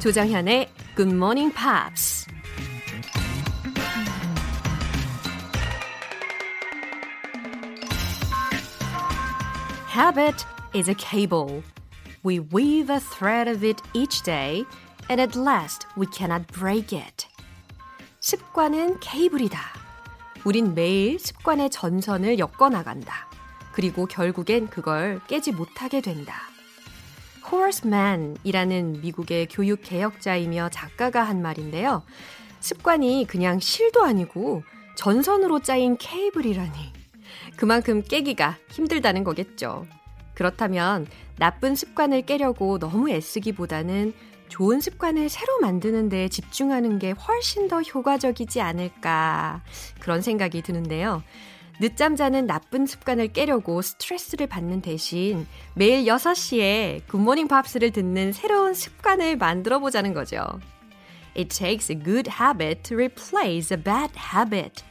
조정현의 Good Morning Pops. Habit is a cable. We weave a thread of it each day, and at last we cannot break it. 습관은 케이블이다. 우린 매일 습관의 전선을 엮어 나간다. 그리고 결국엔 그걸 깨지 못하게 된다. 호러스맨이라는 미국의 교육 개혁자이며 작가가 한 말인데요. 습관이 그냥 실도 아니고 전선으로 짜인 케이블이라니. 그만큼 깨기가 힘들다는 거겠죠. 그렇다면 나쁜 습관을 깨려고 너무 애쓰기보다는 좋은 습관을 새로 만드는 데 집중하는 게 훨씬 더 효과적이지 않을까 그런 생각이 드는데요. 늦잠 자는 나쁜 습관을 깨려고 스트레스를 받는 대신 매일 6시에 굿모닝 팝스를 듣는 새로운 습관을 만들어 보자는 거죠. It takes a good habit to replace a bad habit.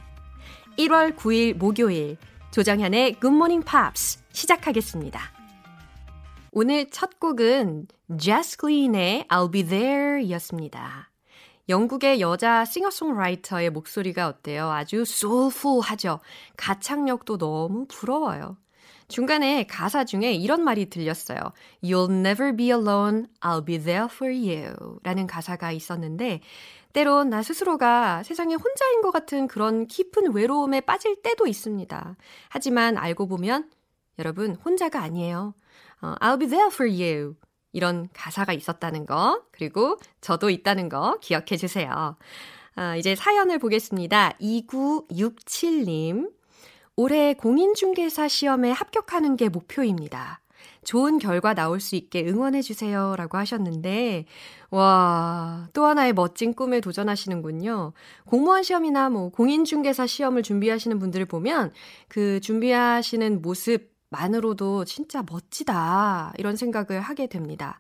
1월 9일 목요일 조정현의 굿모닝 팝스 시작하겠습니다. 오늘 첫 곡은 Jess Glynne의 I'll Be There 였습니다. 영국의 여자 싱어송라이터의 목소리가 어때요? 아주 soulful하죠. 가창력도 너무 부러워요. 중간에 가사 중에 이런 말이 들렸어요. You'll never be alone, I'll be there for you. 라는 가사가 있었는데, 때론 나 스스로가 세상에 혼자인 것 같은 그런 깊은 외로움에 빠질 때도 있습니다. 하지만 알고 보면, 여러분, 혼자가 아니에요. 어, I'll be there for you. 이런 가사가 있었다는 거, 그리고 저도 있다는 거 기억해 주세요. 아, 이제 사연을 보겠습니다. 2967님. 올해 공인중개사 시험에 합격하는 게 목표입니다. 좋은 결과 나올 수 있게 응원해 주세요. 라고 하셨는데, 와, 또 하나의 멋진 꿈에 도전하시는군요. 공무원 시험이나 뭐 공인중개사 시험을 준비하시는 분들을 보면 그 준비하시는 모습 만으로도 진짜 멋지다. 이런 생각을 하게 됩니다.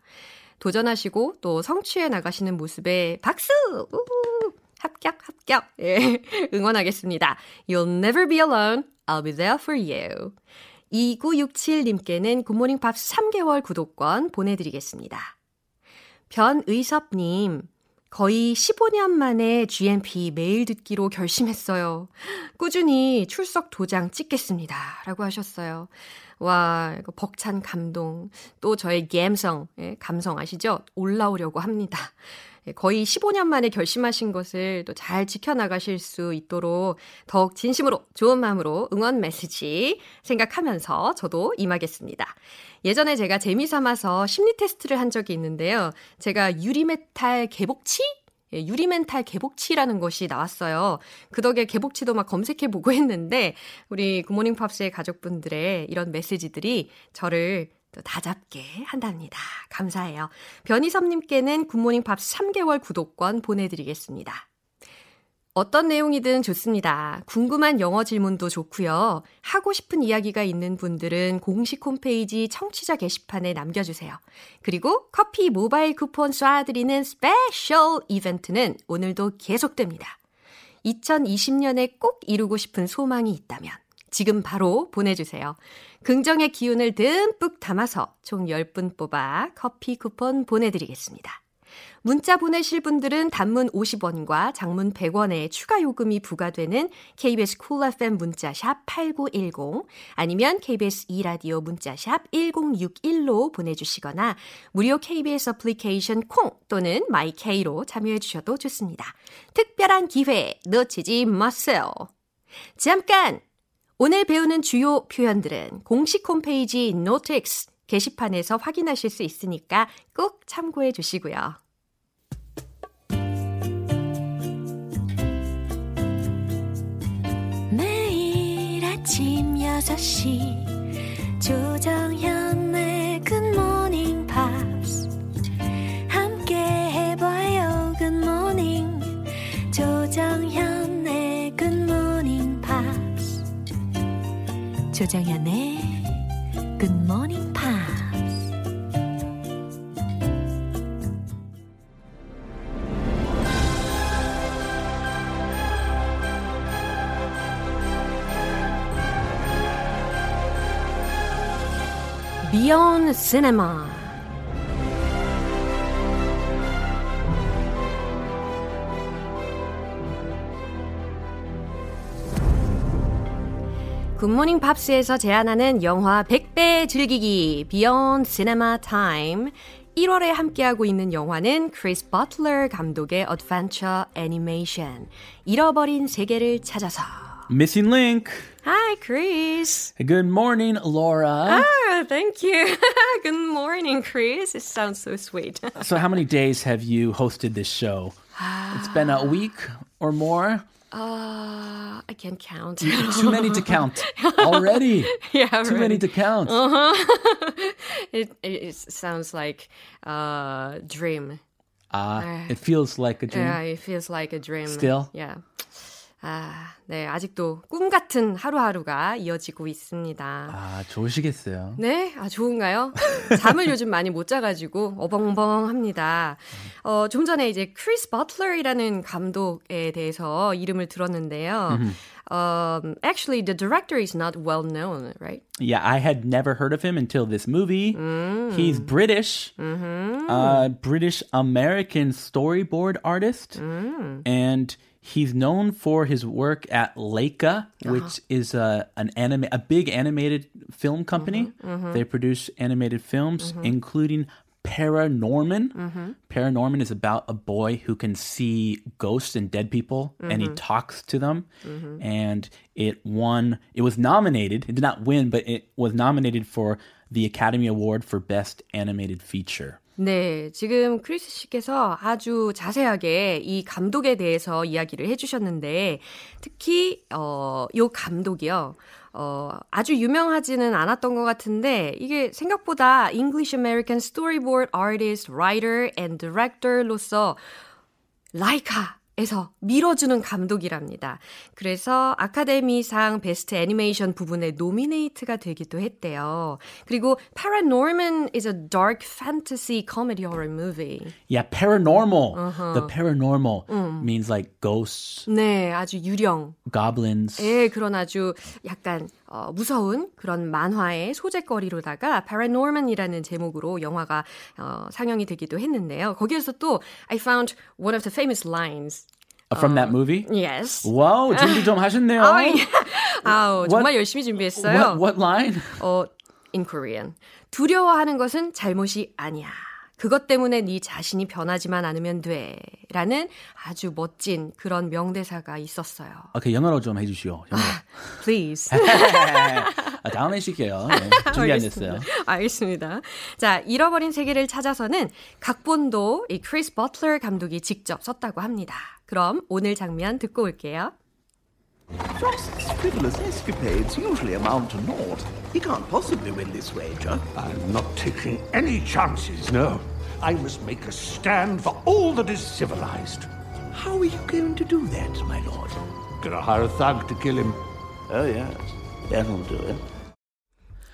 도전하시고 또 성취해 나가시는 모습에 박수! 우후! 합격, 합격. 예, 응원하겠습니다. You'll never be alone. I'll be there for you. 2967님께는 굿모닝 팝스 3개월 구독권 보내드리겠습니다. 변의섭님, 거의 15년 만에 GMP 매일 듣기로 결심했어요. 꾸준히 출석 도장 찍겠습니다. 라고 하셨어요. 와, 이거 벅찬 감동. 또 저의 감성, 예, 감성 아시죠? 올라오려고 합니다. 예, 거의 15년 만에 결심하신 것을 또 잘 지켜나가실 수 있도록 더욱 진심으로 좋은 마음으로 응원 메시지 생각하면서 저도 임하겠습니다. 예전에 제가 재미 삼아서 심리 테스트를 한 적이 있는데요. 제가 유리메탈 개복치? 예, 유리멘탈 개복치라는 것이 나왔어요. 그 덕에 개복치도 막 검색해보고 했는데, 우리 굿모닝 팝스의 가족분들의 이런 메시지들이 저를 또 다잡게 한답니다. 감사해요. 변희섭님께는 굿모닝 팝스 3개월 구독권 보내드리겠습니다. 어떤 내용이든 좋습니다. 궁금한 영어 질문도 좋고요. 하고 싶은 이야기가 있는 분들은 공식 홈페이지 청취자 게시판에 남겨주세요. 그리고 커피 모바일 쿠폰 쏴드리는 special 이벤트는 오늘도 계속됩니다. 2020년에 꼭 이루고 싶은 소망이 있다면 지금 바로 보내주세요. 긍정의 기운을 듬뿍 담아서 총 10분 뽑아 커피 쿠폰 보내드리겠습니다. 문자 보내실 분들은 단문 50원과 장문 100원의 추가 요금이 부과되는 KBS Cool FM 문자샵 8910 아니면 KBS 2라디오 문자샵 1061로 보내주시거나 무료 KBS 어플리케이션 콩 또는 my K로 참여해 주셔도 좋습니다. 특별한 기회 놓치지 마세요. 잠깐! 오늘 배우는 주요 표현들은 공식 홈페이지 notice 게시판에서 확인하실 수 있으니까 꼭 참고해 주시고요. 매일 아침 6시 조정현 조정현의 굿모닝 팝스 Beyond Cinema 굿모닝 팝스에서 제안하는 영화 100배 즐기기 Beyond Cinema Time 1월에 함께하고 있는 영화는 크리스 버틀러 감독의 어드벤처 애니메이션 잃어버린 세계를 찾아서 Missing Link. Hi Chris Good morning, Laura. Ah, thank you. Good morning, Chris. It sounds so sweet. So, how many days have you hosted this show? It's been a week or more. Uh, I can't count. Too many to count already. yeah, Too many to count. It, it, it sounds like a dream. Ah, it feels like a dream. Yeah, it feels like a dream. Still? Yeah. 아, 네, 아직도 꿈 같은 하루하루가 이어지고 있습니다. 아, 좋으시겠어요. 네, 아, 좋은가요? 잠을 요즘 많이 못 자가지고 어벙벙 합니다. 어, 좀 전에 이제 크리스 버틀러이라는 감독에 대해서 이름을 들었는데요. Um, actually, the director is not well known, right? Yeah, I had never heard of him until this movie. He's British, uh, British American storyboard artist, and he's known for his work at Leica, uh-huh. which is a an anime a big animated film company. Mm-hmm, mm-hmm. They produce animated films, mm-hmm. including. Paranorman. Paranorman is about a boy who can see ghosts and dead people, and he talks to them. And it won. It was nominated. It did not win, but it was nominated for the Academy Award for Best Animated Feature. 네, 지금 크리스 씨께서 아주 자세하게 이 감독에 대해서 이야기를 해주셨는데, 특히, 어, 요 감독이요. 어, 아주 유명하지는 않았던 것 같은데, 이게 생각보다 English American Storyboard Artist, Writer and Director로서 라이카 에서 밀어주는 감독이랍니다. 그래서 아카데미상 베스트 애니메이션 부분에 노미네이트가 되기도 했대요. 그리고 Paranorman is a dark fantasy comedy horror movie. Yeah, paranormal. The paranormal means like ghosts, 네, 아주 유령. goblins. 예, 그런 아주 약간 어, 무서운 그런 만화의 소재거리로다가 Paranorman이라는 제목으로 영화가 어, 상영이 되기도 했는데요. 거기에서 또 I found one of the famous lines. From that movie? Yes. 와우, 준비 좀 하셨네요. 아, 예. 아우, 정말 열심히 준비했어요. What, what line? 어, in Korean. 두려워하는 것은 잘못이 아니야. 그것 때문에 네 자신이 변하지만 않으면 돼. 라는 아주 멋진 그런 명대사가 있었어요. 오케이, 영어로 좀 해주시오. 영어로. Please. 아, 다음에 쉴게요. 네, 준비 안 됐어요. 알겠습니다. 알겠습니다. 자, 잃어버린 세계를 찾아서는 각본도 이 크리스 버틀러 감독이 직접 썼다고 합니다. 그럼 오늘 장면 듣고 올게요. Frost's frivolous escapades usually amount to naught. He can't possibly win this wager. I'm not taking any chances, no. I must make a stand for all that is civilized. How are you going to do that, my lord? Gonna hire a thug to kill him. Oh, yes. That'll do it.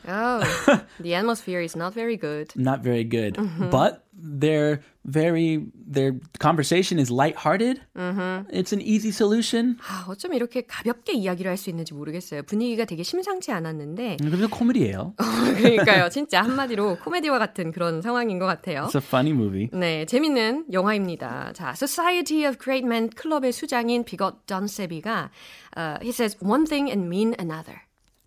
Oh, the atmosphere is not very good. Not very good. Mm-hmm. But their very their conversation is lighthearted. It's an easy solution. 아, 어쩜 이렇게 가볍게 이야기를 할 수 있는지 모르겠어요. 분위기가 되게 심상치 않았는데. 그래서 코미디예요. 그러니까요. 진짜 한마디로 코미디와 같은 그런 상황인 것 같아요. It's a funny movie. 네, 재밌는 영화입니다. 자, Society of Great Men 클럽의 수장인 비것 존세비가 uh, he says one thing and mean another.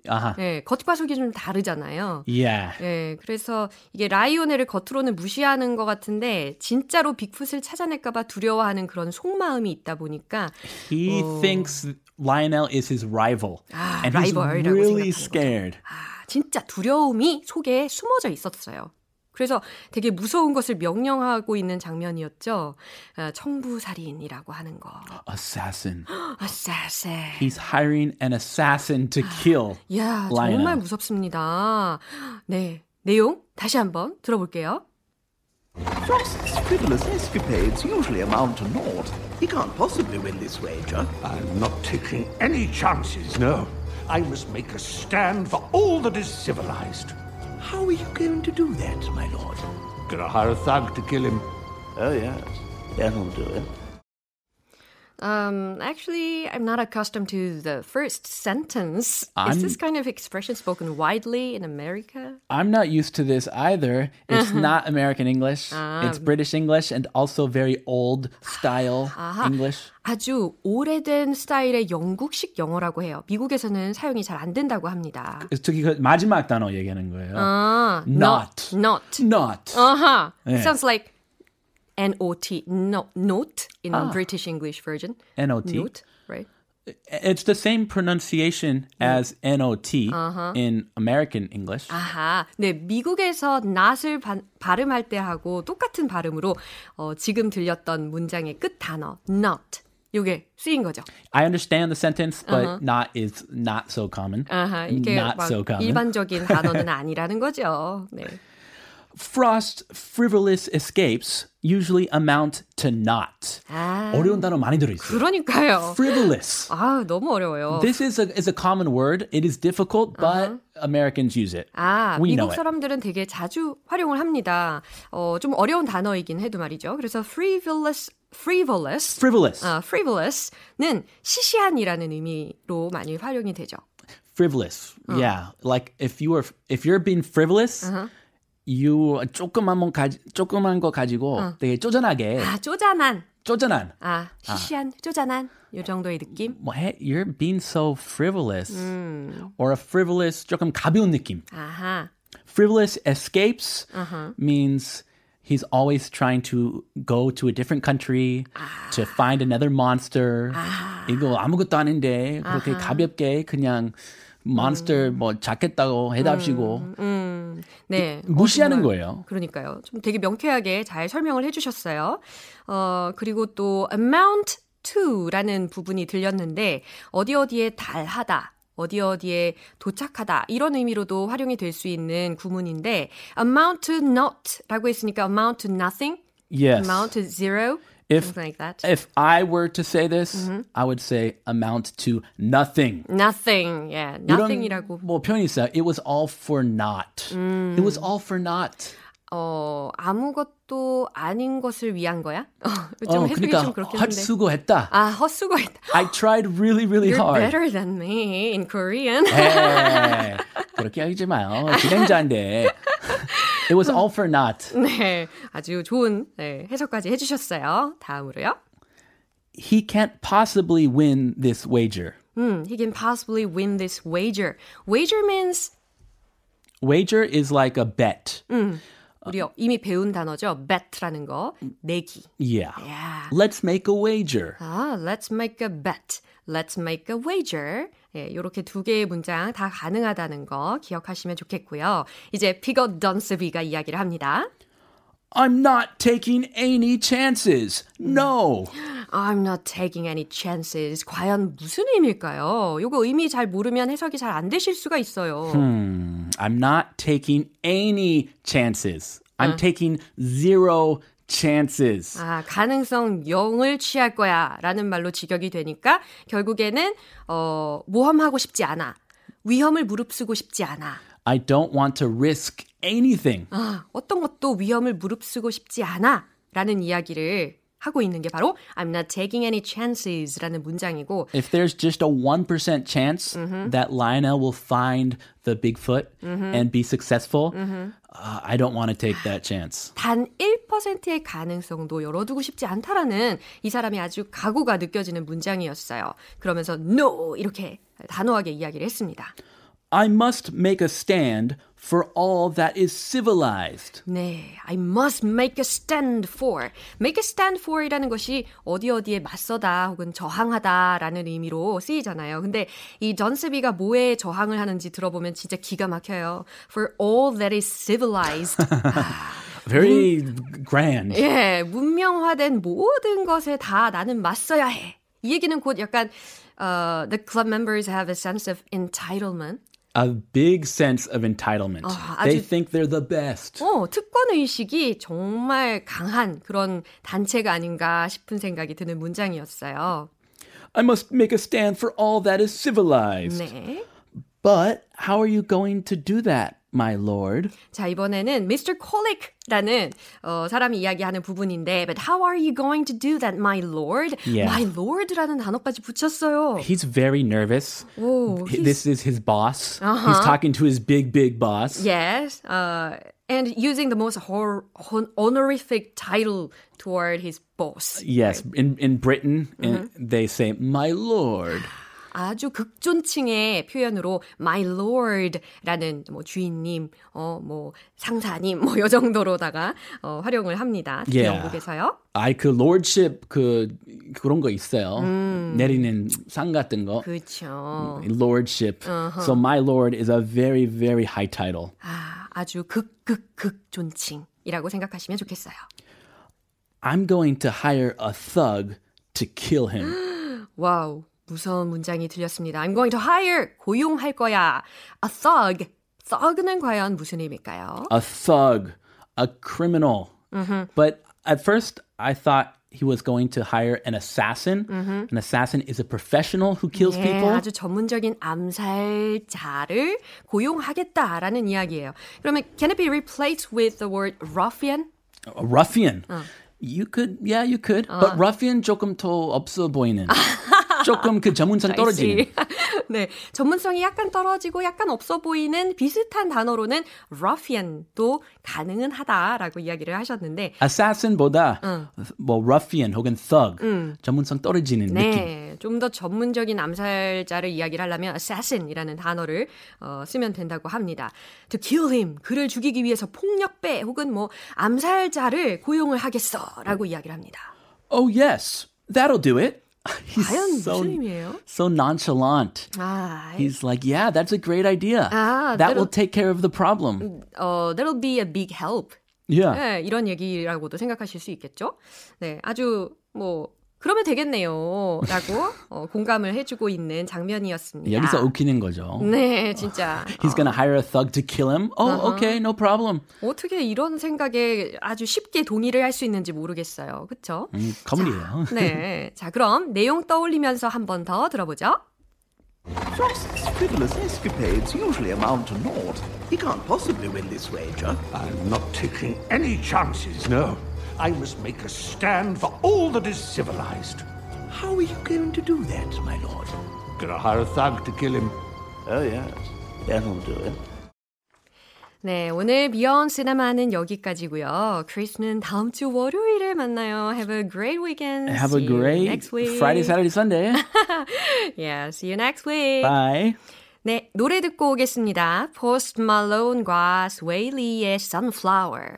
아하. 네, 겉과 속이 좀 다르잖아요. Yeah. 네, 그래서 이게 라이오넬을 겉으로는 무시하는 것 같은데 진짜로 빅풋을 찾아낼까봐 두려워하는 그런 속마음이 있다 보니까 He thinks Lionel is his rival. 아, and he's really 생각하는 scared. 아, 진짜 두려움이 속에 숨어져 있었어요. 그래서 되게 무서운 것을 명령하고 있는 장면이었죠. 아, 청부살인이라고 하는 거. Assassin. assassin. He's hiring an assassin to kill 야, Lionel. 정말 무섭습니다. 네, 내용 다시 한번 들어볼게요. Frost's frivolous escapades usually amount to naught. He can't possibly win this wager. I'm not taking any chances, no. I must make a stand for all that is civilized. How are you going to do that, my lord? Gonna hire a thug to kill him. Oh, yes. That'll do it. Um, actually, I'm not accustomed to the first sentence. I'm- Is this kind of expression spoken widely in America? I'm not used to this either. It's Uh-huh. not American English. Ah. It's British English and also very old style English. 아주 오래된 스타일의 영국식 영어라고 해요. 미국에서는 사용이 잘 안 된다고 합니다. 그래서 저기 그 마지막 단어 얘기하는 거예요. 아, Not. not. Not. Uh-huh. 네. Sounds like N-O-T, no, note in British English version. N-O-T. Note, right? It's the same pronunciation as N-O-T Uh-huh. in American English. 아하, 네, 미국에서 not을 바, 발음할 때하고 똑같은 발음으로 어, 지금 들렸던 문장의 끝 단어 not 요게 쓰인 거죠. I understand the sentence, but not is not so common. Uh-huh. 이게 not 막 so common. 일반적인 단어는 아니라는 거죠. 네. Frost's frivolous escapes usually amount to not. 아, 어려운 단어 많이 들어있어요. 그러니까요. Frivolous. 아, 너무 어려워요. This is a is a common word. It is difficult, but Americans use it. 아, We know 미국 it. 사람들은 되게 자주 활용을 합니다. 어, 좀 어려운 단어이긴 해도 말이죠. 그래서 frivolous, frivolous, Frivolous. 아, frivolous는 시시한이라는 의미로 많이 활용이 되죠. frivolous. Yeah, like if you are if you're being frivolous, You 조그만 뭐 가지 조그만 거 가지고 되게 쪼잔하게 아, 쪼잔한. 쪼잔한. 아, 시시한, 쪼잔한. 요 정도의 느낌. 뭐 해, you're being so frivolous. Or a frivolous 조금 가벼운 느낌. 아하. Frivolous escapes means he's always trying to go to a different country to find another monster. 이거 아무것도 아닌데 그렇게 가볍게 그냥 몬스터 뭐 잡겠다고 해답시고 네. 무시하는 어, 거예요. 그러니까요. 좀 되게 명쾌하게 잘 설명을 해주셨어요. 어, 그리고 또 amount to라는 부분이 들렸는데 어디 어디에 달하다. 어디 어디에 도착하다 이런 의미로도 활용이 될 수 있는 구문인데 amount to not라고 했으니까 amount to nothing, Yes. amount to zero, If something like that. if I were to say this, I would say amount to nothing. nothing, yeah, 이런 nothing이라고 뭐 표현이 있어요. It was all for naught. It was all for naught. 어 아무것도 아닌 것을 위한 거야? 어, 좀 어, 해석이 그러니까 좀 그렇긴 한데. 헛수고했다. 아 헛수고했다. I tried really, really You're hard. better than me in Korean. 에이, 그렇게 하지 마요. 진행자인데. It was all for naught. 네, 아주 좋은 네, 해석까지 해주셨어요. 다음으로요. He can't possibly win this wager. 음, he can possibly win this wager. Wager means Wager is like a bet. 우리 이미 배운 단어죠. bet라는 거, 내기. Yeah. Yeah. Let's make a wager. 아, let's make a bet. Let's make a wager. 예, 이렇게 두 개의 문장 다 가능하다는 거 기억하시면 좋겠고요. 이제 피거 던스비가 이야기를 합니다. I'm not taking any chances. No. I'm not taking any chances. 과연 무슨 의미일까요? 이거 의미 잘 모르면 해석이 잘 안 되실 수가 있어요. I'm not taking any chances. I'm taking zero chances. 아, 가능성 0을 취할 거야 라는 말로 직역이 되니까 결국에는 어, 모험하고 싶지 않아. 위험을 무릅쓰고 싶지 않아. I don't want to risk anything. 아, 어떤 것도 위험을 무릅쓰고 싶지 않아 라는 이야기를 하고 있는 게 바로 I'm not taking any chances 라는 문장이고 If there's just a 1% chance that Lionel will find the Bigfoot and be successful, uh, I don't want to take that chance. 단 1%의 가능성도 열어두고 싶지 않다라는 이 사람의 아주 각오가 느껴지는 문장이었어요. 그러면서 no 이렇게 단호하게 이야기를 했습니다. I must make a stand for all that is civilized. 네, I must make a stand for. make a stand for이라는 것이 어디 어디에 맞서다 혹은 저항하다라는 의미로 쓰이잖아요. 근데 이 전스비가 뭐에 저항을 하는지 들어보면 진짜 기가 막혀요. For all that is civilized. Very grand. 예, 문명화된 모든 것에 다 나는 맞서야 해. 이 얘기는 곧 약간 uh, the club members have a sense of entitlement. A big sense of entitlement. they 아주- think they're the best. 어, 특권 의식이 정말 강한 그런 단체가 아닌가 싶은 생각이 드는 문장이었어요. I must make a stand for all that is civilized. 네. But how are you going to do that? my lord. 자, 이번에는 Mr. Colick라는 어, 사람이 이야기하는 부분인데 But how are you going to do that, my lord? Yeah. My lord라는 단어까지 붙였어요. He's very nervous. 오, H- he's- This is his boss. He's talking to his big, big boss. Yes, uh, and using the most hor- hon- honorific title toward his boss. Yes, in in Britain, and they say "my lord." 아주 극존칭의 표현으로 my lord라는 뭐 주인님, 어, 뭐 상사님, 뭐 요 정도로다가 어, 활용을 합니다. 특히 Yeah. 영국에서요. I 그 lordship 그 그런 거 있어요. 내리는 상 같은 거. 그렇죠. Lordship. So my lord is a very very high title. 아, 아주 극극극 존칭이라고 생각하시면 좋겠어요. I'm going to hire a thug to kill him. 와우, 무서운 문장이 들렸습니다. I'm going to hire 고용할 거야. A thug. thug는 과연 무슨 의미일까요? a thug, a criminal. But at first, I thought he was going to hire an assassin. An assassin is a professional who kills 예, people. 아주 전문적인 암살자를 고용하겠다라는 이야기예요. 그러면 can it be replaced with the word ruffian? A ruffian. You could, yeah, you could. But ruffian 조금 더 없어 보이는. 조금 그 전문성 떨어지는. 네, 전문성이 약간 떨어지고 약간 없어 보이는 비슷한 단어로는 ruffian도 가능은 하다라고 이야기를 하셨는데 assassin보다 뭐 ruffian 혹은 thug 전문성 떨어지는 느낌. 네, 좀더 전문적인 암살자를 이야기를 하려면 assassin이라는 단어를 어, 쓰면 된다고 합니다. To kill him, 그를 죽이기 위해서 폭력배 혹은 뭐 암살자를 고용을 하겠어라고 이야기를 합니다. Oh yes, that'll do it. He's 과연 so, 무슨 의미예요? so nonchalant. 아, He's like, yeah, that's a great idea. Ah, that will that'll- take care of the problem. 어, that'll be a big help. Yeah. 네, 이런 얘기라고도 생각하실 수 있겠죠. 네, 아주 뭐 그러면 되겠네요. 라고 어, 공감을 해주고 있는 장면이었습니다. 여기서 웃기는 거죠. 네, 진짜. He's gonna hire a thug to kill him. Oh, okay, no problem. 어떻게 이런 생각에 아주 쉽게 동의를 할 수 있는지 모르겠어요. 그쵸? 음, 커뮤니예요. 네. 자, 그럼 내용 떠올리면서 한 번 더 들어보죠. Frost's frivolous escapades usually amount to naught. He can't possibly win this wager. I'm not taking any chances, no. I must make a stand for all that is civilized. How are you going to do that, my lord? Gonna hire a thug to kill him. Oh, yes, that'll do it. 네, 오늘 비욘 시네마는 여기까지고요. 크리스는 다음 주 월요일에 만나요. Have a great weekend. Have See a you great next week. Friday, Saturday, Sunday. Yeah, see you next week. Bye. 네, 노래 듣고 오겠습니다. Post Malone과 Sway Lee의 Sunflower.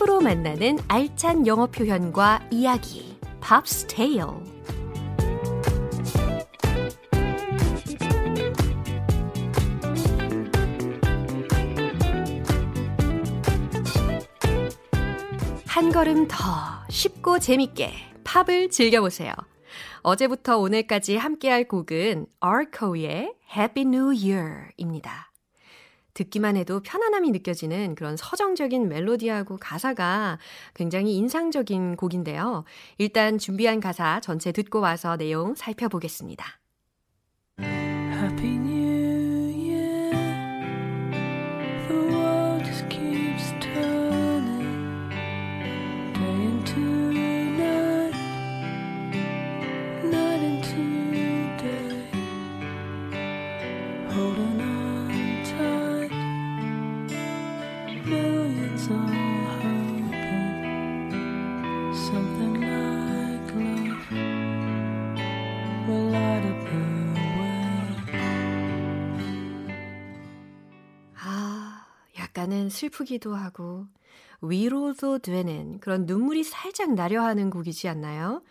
팝으로 만나는 알찬 영어 표현과 이야기. Pop's Tale. 한 걸음 더 쉽고 재밌게 팝을 즐겨보세요. 어제부터 오늘까지 함께할 곡은 아르코의 Happy New Year입니다. 듣기만 해도 편안함이 느껴지는 그런 서정적인 멜로디하고 가사가 굉장히 인상적인 곡인데요. 일단 준비한 가사 전체 듣고 와서 내용 살펴보겠습니다. 약간은 슬프기도 하고 위로도 되는 그런 눈물이 살짝 나려 하는 곡이지 않나요?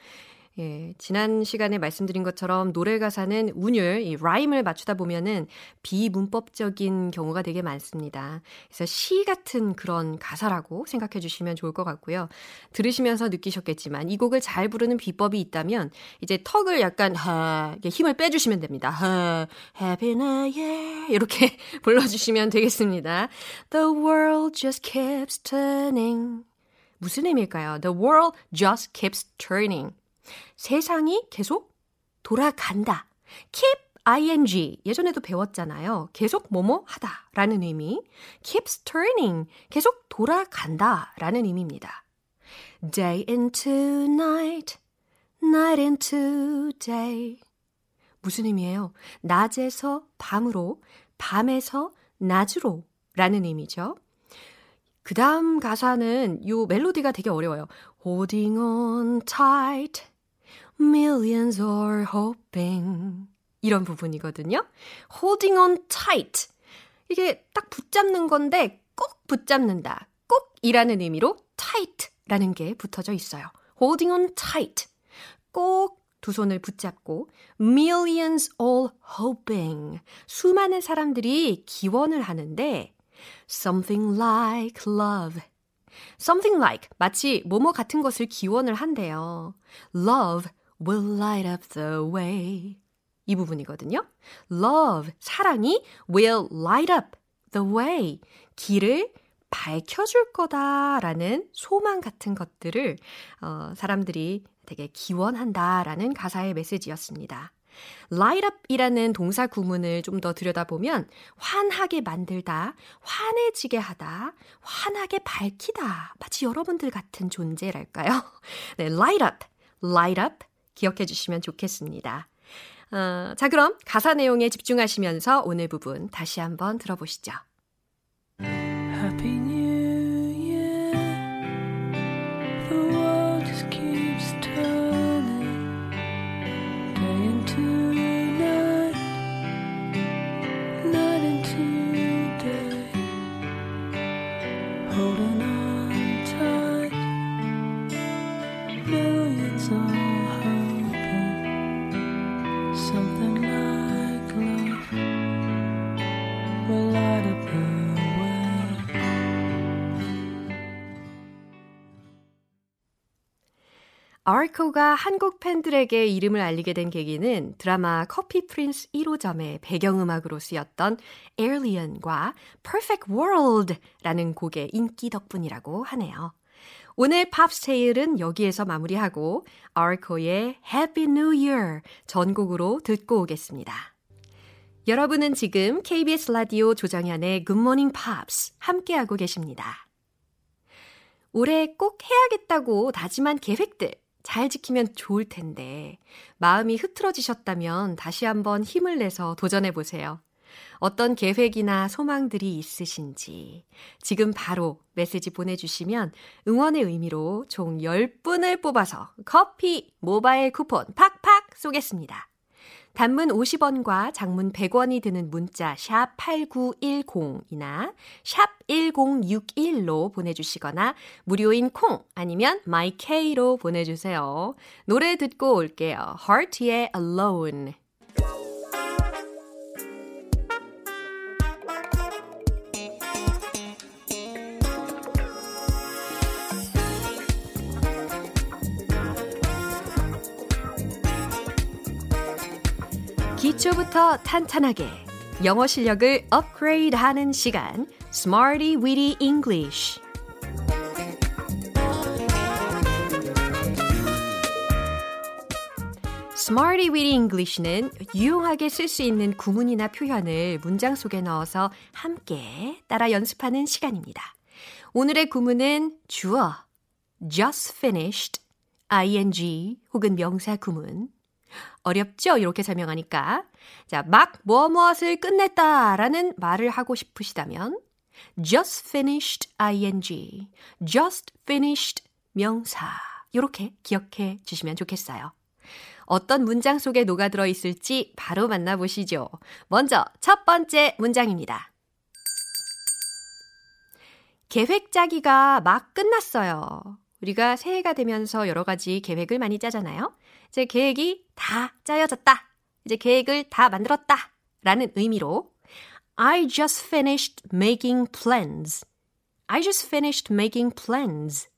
예, 지난 시간에 말씀드린 것처럼 노래 가사는 운율, 이 라임을 맞추다 보면은 비문법적인 경우가 되게 많습니다. 그래서 시 같은 그런 가사라고 생각해 주시면 좋을 것 같고요. 들으시면서 느끼셨겠지만 이 곡을 잘 부르는 비법이 있다면 이제 턱을 약간 하, 힘을 빼주시면 됩니다. 하, Happy New Year 이렇게 불러주시면 되겠습니다. The world just keeps turning. 무슨 의미일까요? The world just keeps turning. 세상이 계속 돌아간다. keep ing 예전에도 배웠잖아요. 계속 뭐뭐 하다라는 의미. keeps turning 계속 돌아간다라는 의미입니다. day into night, night into day. 무슨 의미예요? 낮에서 밤으로, 밤에서 낮으로 라는 의미죠. 그 다음 가사는 요 멜로디가 되게 어려워요. Holding on tight, millions are hoping. 이런 부분이거든요. Holding on tight. 이게 딱 붙잡는 건데 꼭 붙잡는다. 꼭 이라는 의미로 tight라는 게 붙어져 있어요. Holding on tight. 꼭 두 손을 붙잡고 millions all hoping. 수많은 사람들이 기원을 하는데 something like love. something like 마치 뭐뭐 같은 것을 기원을 한대요. love will light up the way. 이 부분이거든요. love 사랑이 will light up the way 길을 밝혀줄 거다라는 소망 같은 것들을 어, 사람들이 되게 기원한다라는 가사의 메시지였습니다. light up이라는 동사 구문을 좀 더 들여다보면 환하게 만들다, 환해지게 하다, 환하게 밝히다. 마치 여러분들 같은 존재랄까요? 네, light up, light up 기억해 주시면 좋겠습니다. 어, 자, 그럼 가사 내용에 집중하시면서 오늘 부분 다시 한번 들어보시죠. 아르코가 한국 팬들에게 이름을 알리게 된 계기는 드라마 커피 프린스 1호점의 배경음악으로 쓰였던 Alien과 Perfect World라는 곡의 인기 덕분이라고 하네요. 오늘 팝스테일은 여기에서 마무리하고 아르코의 Happy New Year 전곡으로 듣고 오겠습니다. 여러분은 지금 KBS 라디오 조정현의 Good Morning Pops 함께하고 계십니다. 올해 꼭 해야겠다고 다짐한 계획들 잘 지키면 좋을 텐데 마음이 흐트러지셨다면 다시 한번 힘을 내서 도전해 보세요. 어떤 계획이나 소망들이 있으신지 지금 바로 메시지 보내주시면 응원의 의미로 총 10분을 뽑아서 커피 모바일 쿠폰 팍팍 쏘겠습니다. 단문 50원과 장문 100원이 드는 문자 샵 8910이나 샵 1061로 보내주시거나 무료인 콩 아니면 마이케이로 보내주세요. 노래 듣고 올게요. Heart의 Alone. 기초부터 탄탄하게 영어 실력을 업그레이드 하는 시간 Smarty Weedy English Smarty Weedy English는 유용하게 쓸 수 있는 구문이나 표현을 문장 속에 넣어서 함께 따라 연습하는 시간입니다. 오늘의 구문은 주어 just finished ing 혹은 명사 구문 어렵죠? 이렇게 설명하니까. 자, 막 무엇 무엇을 끝냈다 라는 말을 하고 싶으시다면 just finished ing, just finished 명사 이렇게 기억해 주시면 좋겠어요. 어떤 문장 속에 녹아들어 있을지 바로 만나보시죠. 먼저 첫 번째 문장입니다. 계획 짜기가 막 끝났어요. 우리가 새해가 되면서 여러 가지 계획을 많이 짜잖아요. 이제 계획이 다 짜여졌다. 이제 계획을 다 만들었다. 라는 의미로 I just finished making plans. I just finished making plans.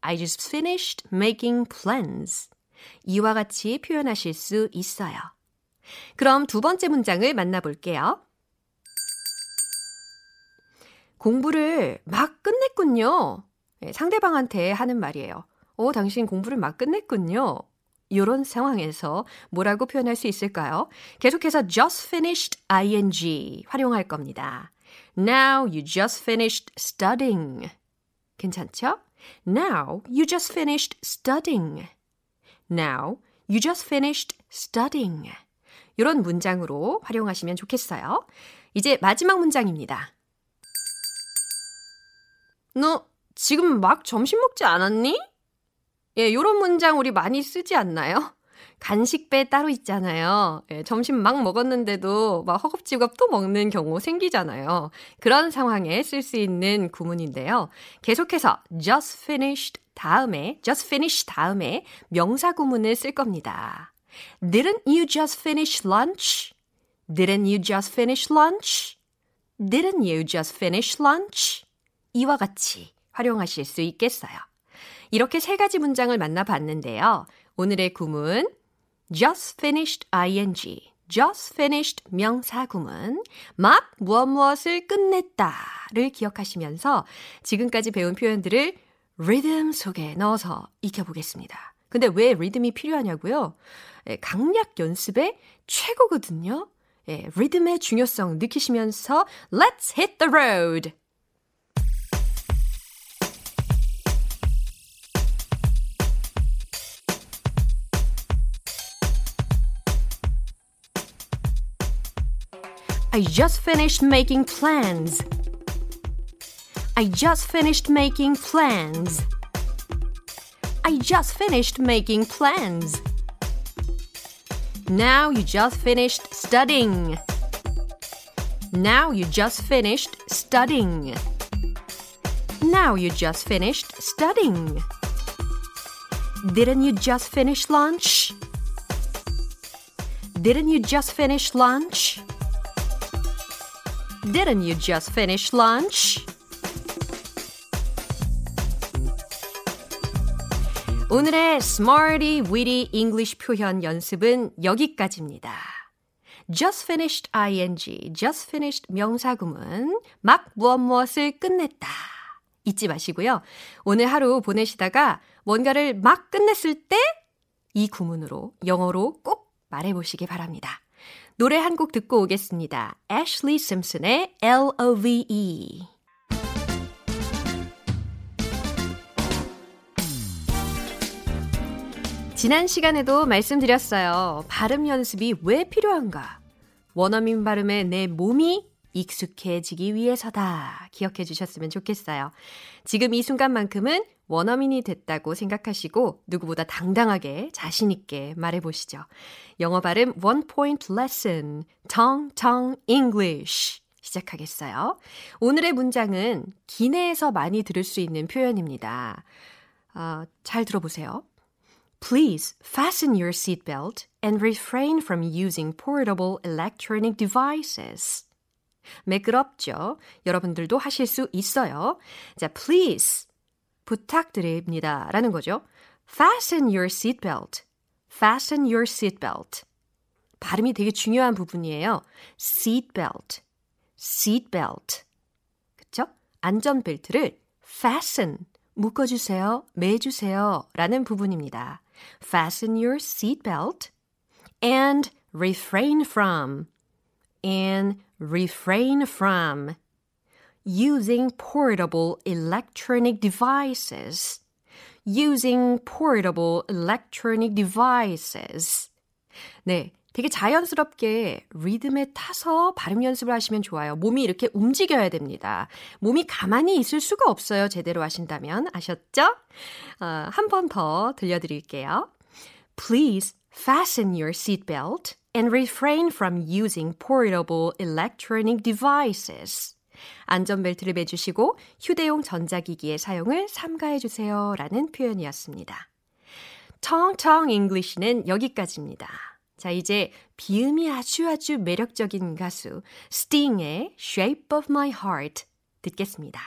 I just finished making plans. 이와 같이 표현하실 수 있어요. 그럼 두 번째 문장을 만나볼게요. 공부를 막 끝냈군요. 네, 상대방한테 하는 말이에요. 어, 당신 공부를 막 끝냈군요. 이런 상황에서 뭐라고 표현할 수 있을까요? 계속해서 just finished ing 활용할 겁니다. Now you just finished studying. 괜찮죠? Now you just finished studying. Now you just finished studying. 이런 문장으로 활용하시면 좋겠어요. 이제 마지막 문장입니다. 너 지금 막 점심 먹지 않았니? 예, 요런 문장 우리 많이 쓰지 않나요? 간식배 따로 있잖아요. 예, 점심 막 먹었는데도 막 허겁지겁 또 먹는 경우 생기잖아요. 그런 상황에 쓸 수 있는 구문인데요. 계속해서 just finished 다음에 just finish 다음에 명사 구문을 쓸 겁니다. Didn't you just finish lunch? Didn't you just finish lunch? Didn't you just finish lunch? 이와 같이 활용하실 수 있겠어요. 이렇게 세 가지 문장을 만나봤는데요. 오늘의 구문 just finished ing, just finished 명사 구문, 막 무엇 무엇을 끝냈다를 기억하시면서 지금까지 배운 표현들을 리듬 속에 넣어서 익혀보겠습니다. 근데 왜 리듬이 필요하냐고요? 예, 강약 연습의 최고거든요. 예, 리듬의 중요성 느끼시면서 Let's hit the road! I just finished making plans. I just finished making plans. I just finished making plans. Now you just finished studying. Now you just finished studying. Now you just finished studying. Didn't you just finish lunch? Didn't you just finish lunch? Didn't you just finish lunch? 오늘의 Smarty Witty English 표현 연습은 여기까지입니다. just finished ing, just finished 명사구문, 막 무엇 무엇을 끝냈다. 잊지 마시고요. 오늘 하루 보내시다가 뭔가를 막 끝냈을 때 이 구문으로 영어로 꼭 말해 보시기 바랍니다. 노래 한 곡 듣고 오겠습니다. Ashley Simpson의 L.O.V.E. 지난 시간에도 말씀드렸어요. 발음 연습이 왜 필요한가? 원어민 발음에 내 몸이 익숙해지기 위해서다. 기억해 주셨으면 좋겠어요. 지금 이 순간만큼은 원어민이 됐다고 생각하시고 누구보다 당당하게 자신 있게 말해 보시죠. 영어 발음 Point Lesson, Tong Tong English. 시작하겠어요. 오늘의 문장은 기내에서 많이 들을 수 있는 표현입니다. 어, 잘 들어보세요. Please fasten your seatbelt and refrain from using portable electronic devices. 매끄럽죠? 여러분들도 하실 수 있어요. 자, please. 부탁드립니다. 라는 거죠. Fasten your seatbelt. Fasten your seatbelt. 발음이 되게 중요한 부분이에요. seatbelt. seatbelt. 그쵸? 안전벨트를 fasten. 묶어주세요. 매주세요. 라는 부분입니다. Fasten your seatbelt and refrain from and refrain from using portable electronic devices. using portable electronic devices. 네. 되게 자연스럽게 리듬에 타서 발음 연습을 하시면 좋아요. 몸이 이렇게 움직여야 됩니다. 몸이 가만히 있을 수가 없어요. 제대로 하신다면. 아셨죠? 어, 한번 더 들려드릴게요. Please fasten your seatbelt and refrain from using portable electronic devices. 안전벨트를 매주시고 휴대용 전자기기의 사용을 삼가해 주세요. 라는 표현이었습니다. 텅텅 English는 여기까지입니다. 자, 이제 비음이 아주 아주 매력적인 가수 스팅의 Shape of My Heart 듣겠습니다.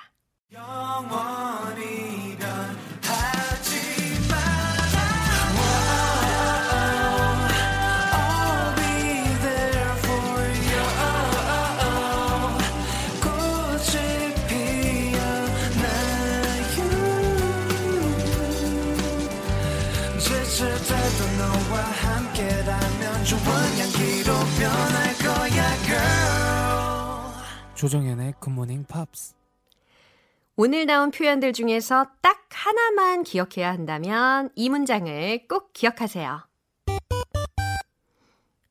조정현의 굿모닝 팝스 오늘 나온 표현들 중에서 딱 하나만 기억해야 한다면 이 문장을 꼭 기억하세요.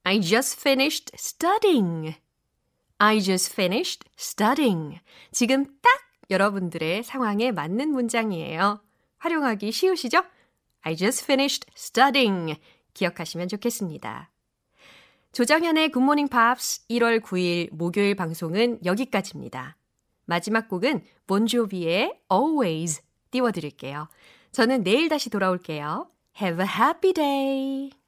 I just finished studying. I just finished studying. 지금 딱 여러분들의 상황에 맞는 문장이에요. 활용하기 쉬우시죠? I just finished studying. 기억하시면 좋겠습니다. 조정현의 굿모닝 팝스 1월 9일 목요일 방송은 여기까지입니다. 마지막 곡은 본조비의 Always 띄워드릴게요. 저는 내일 다시 돌아올게요. Have a happy day!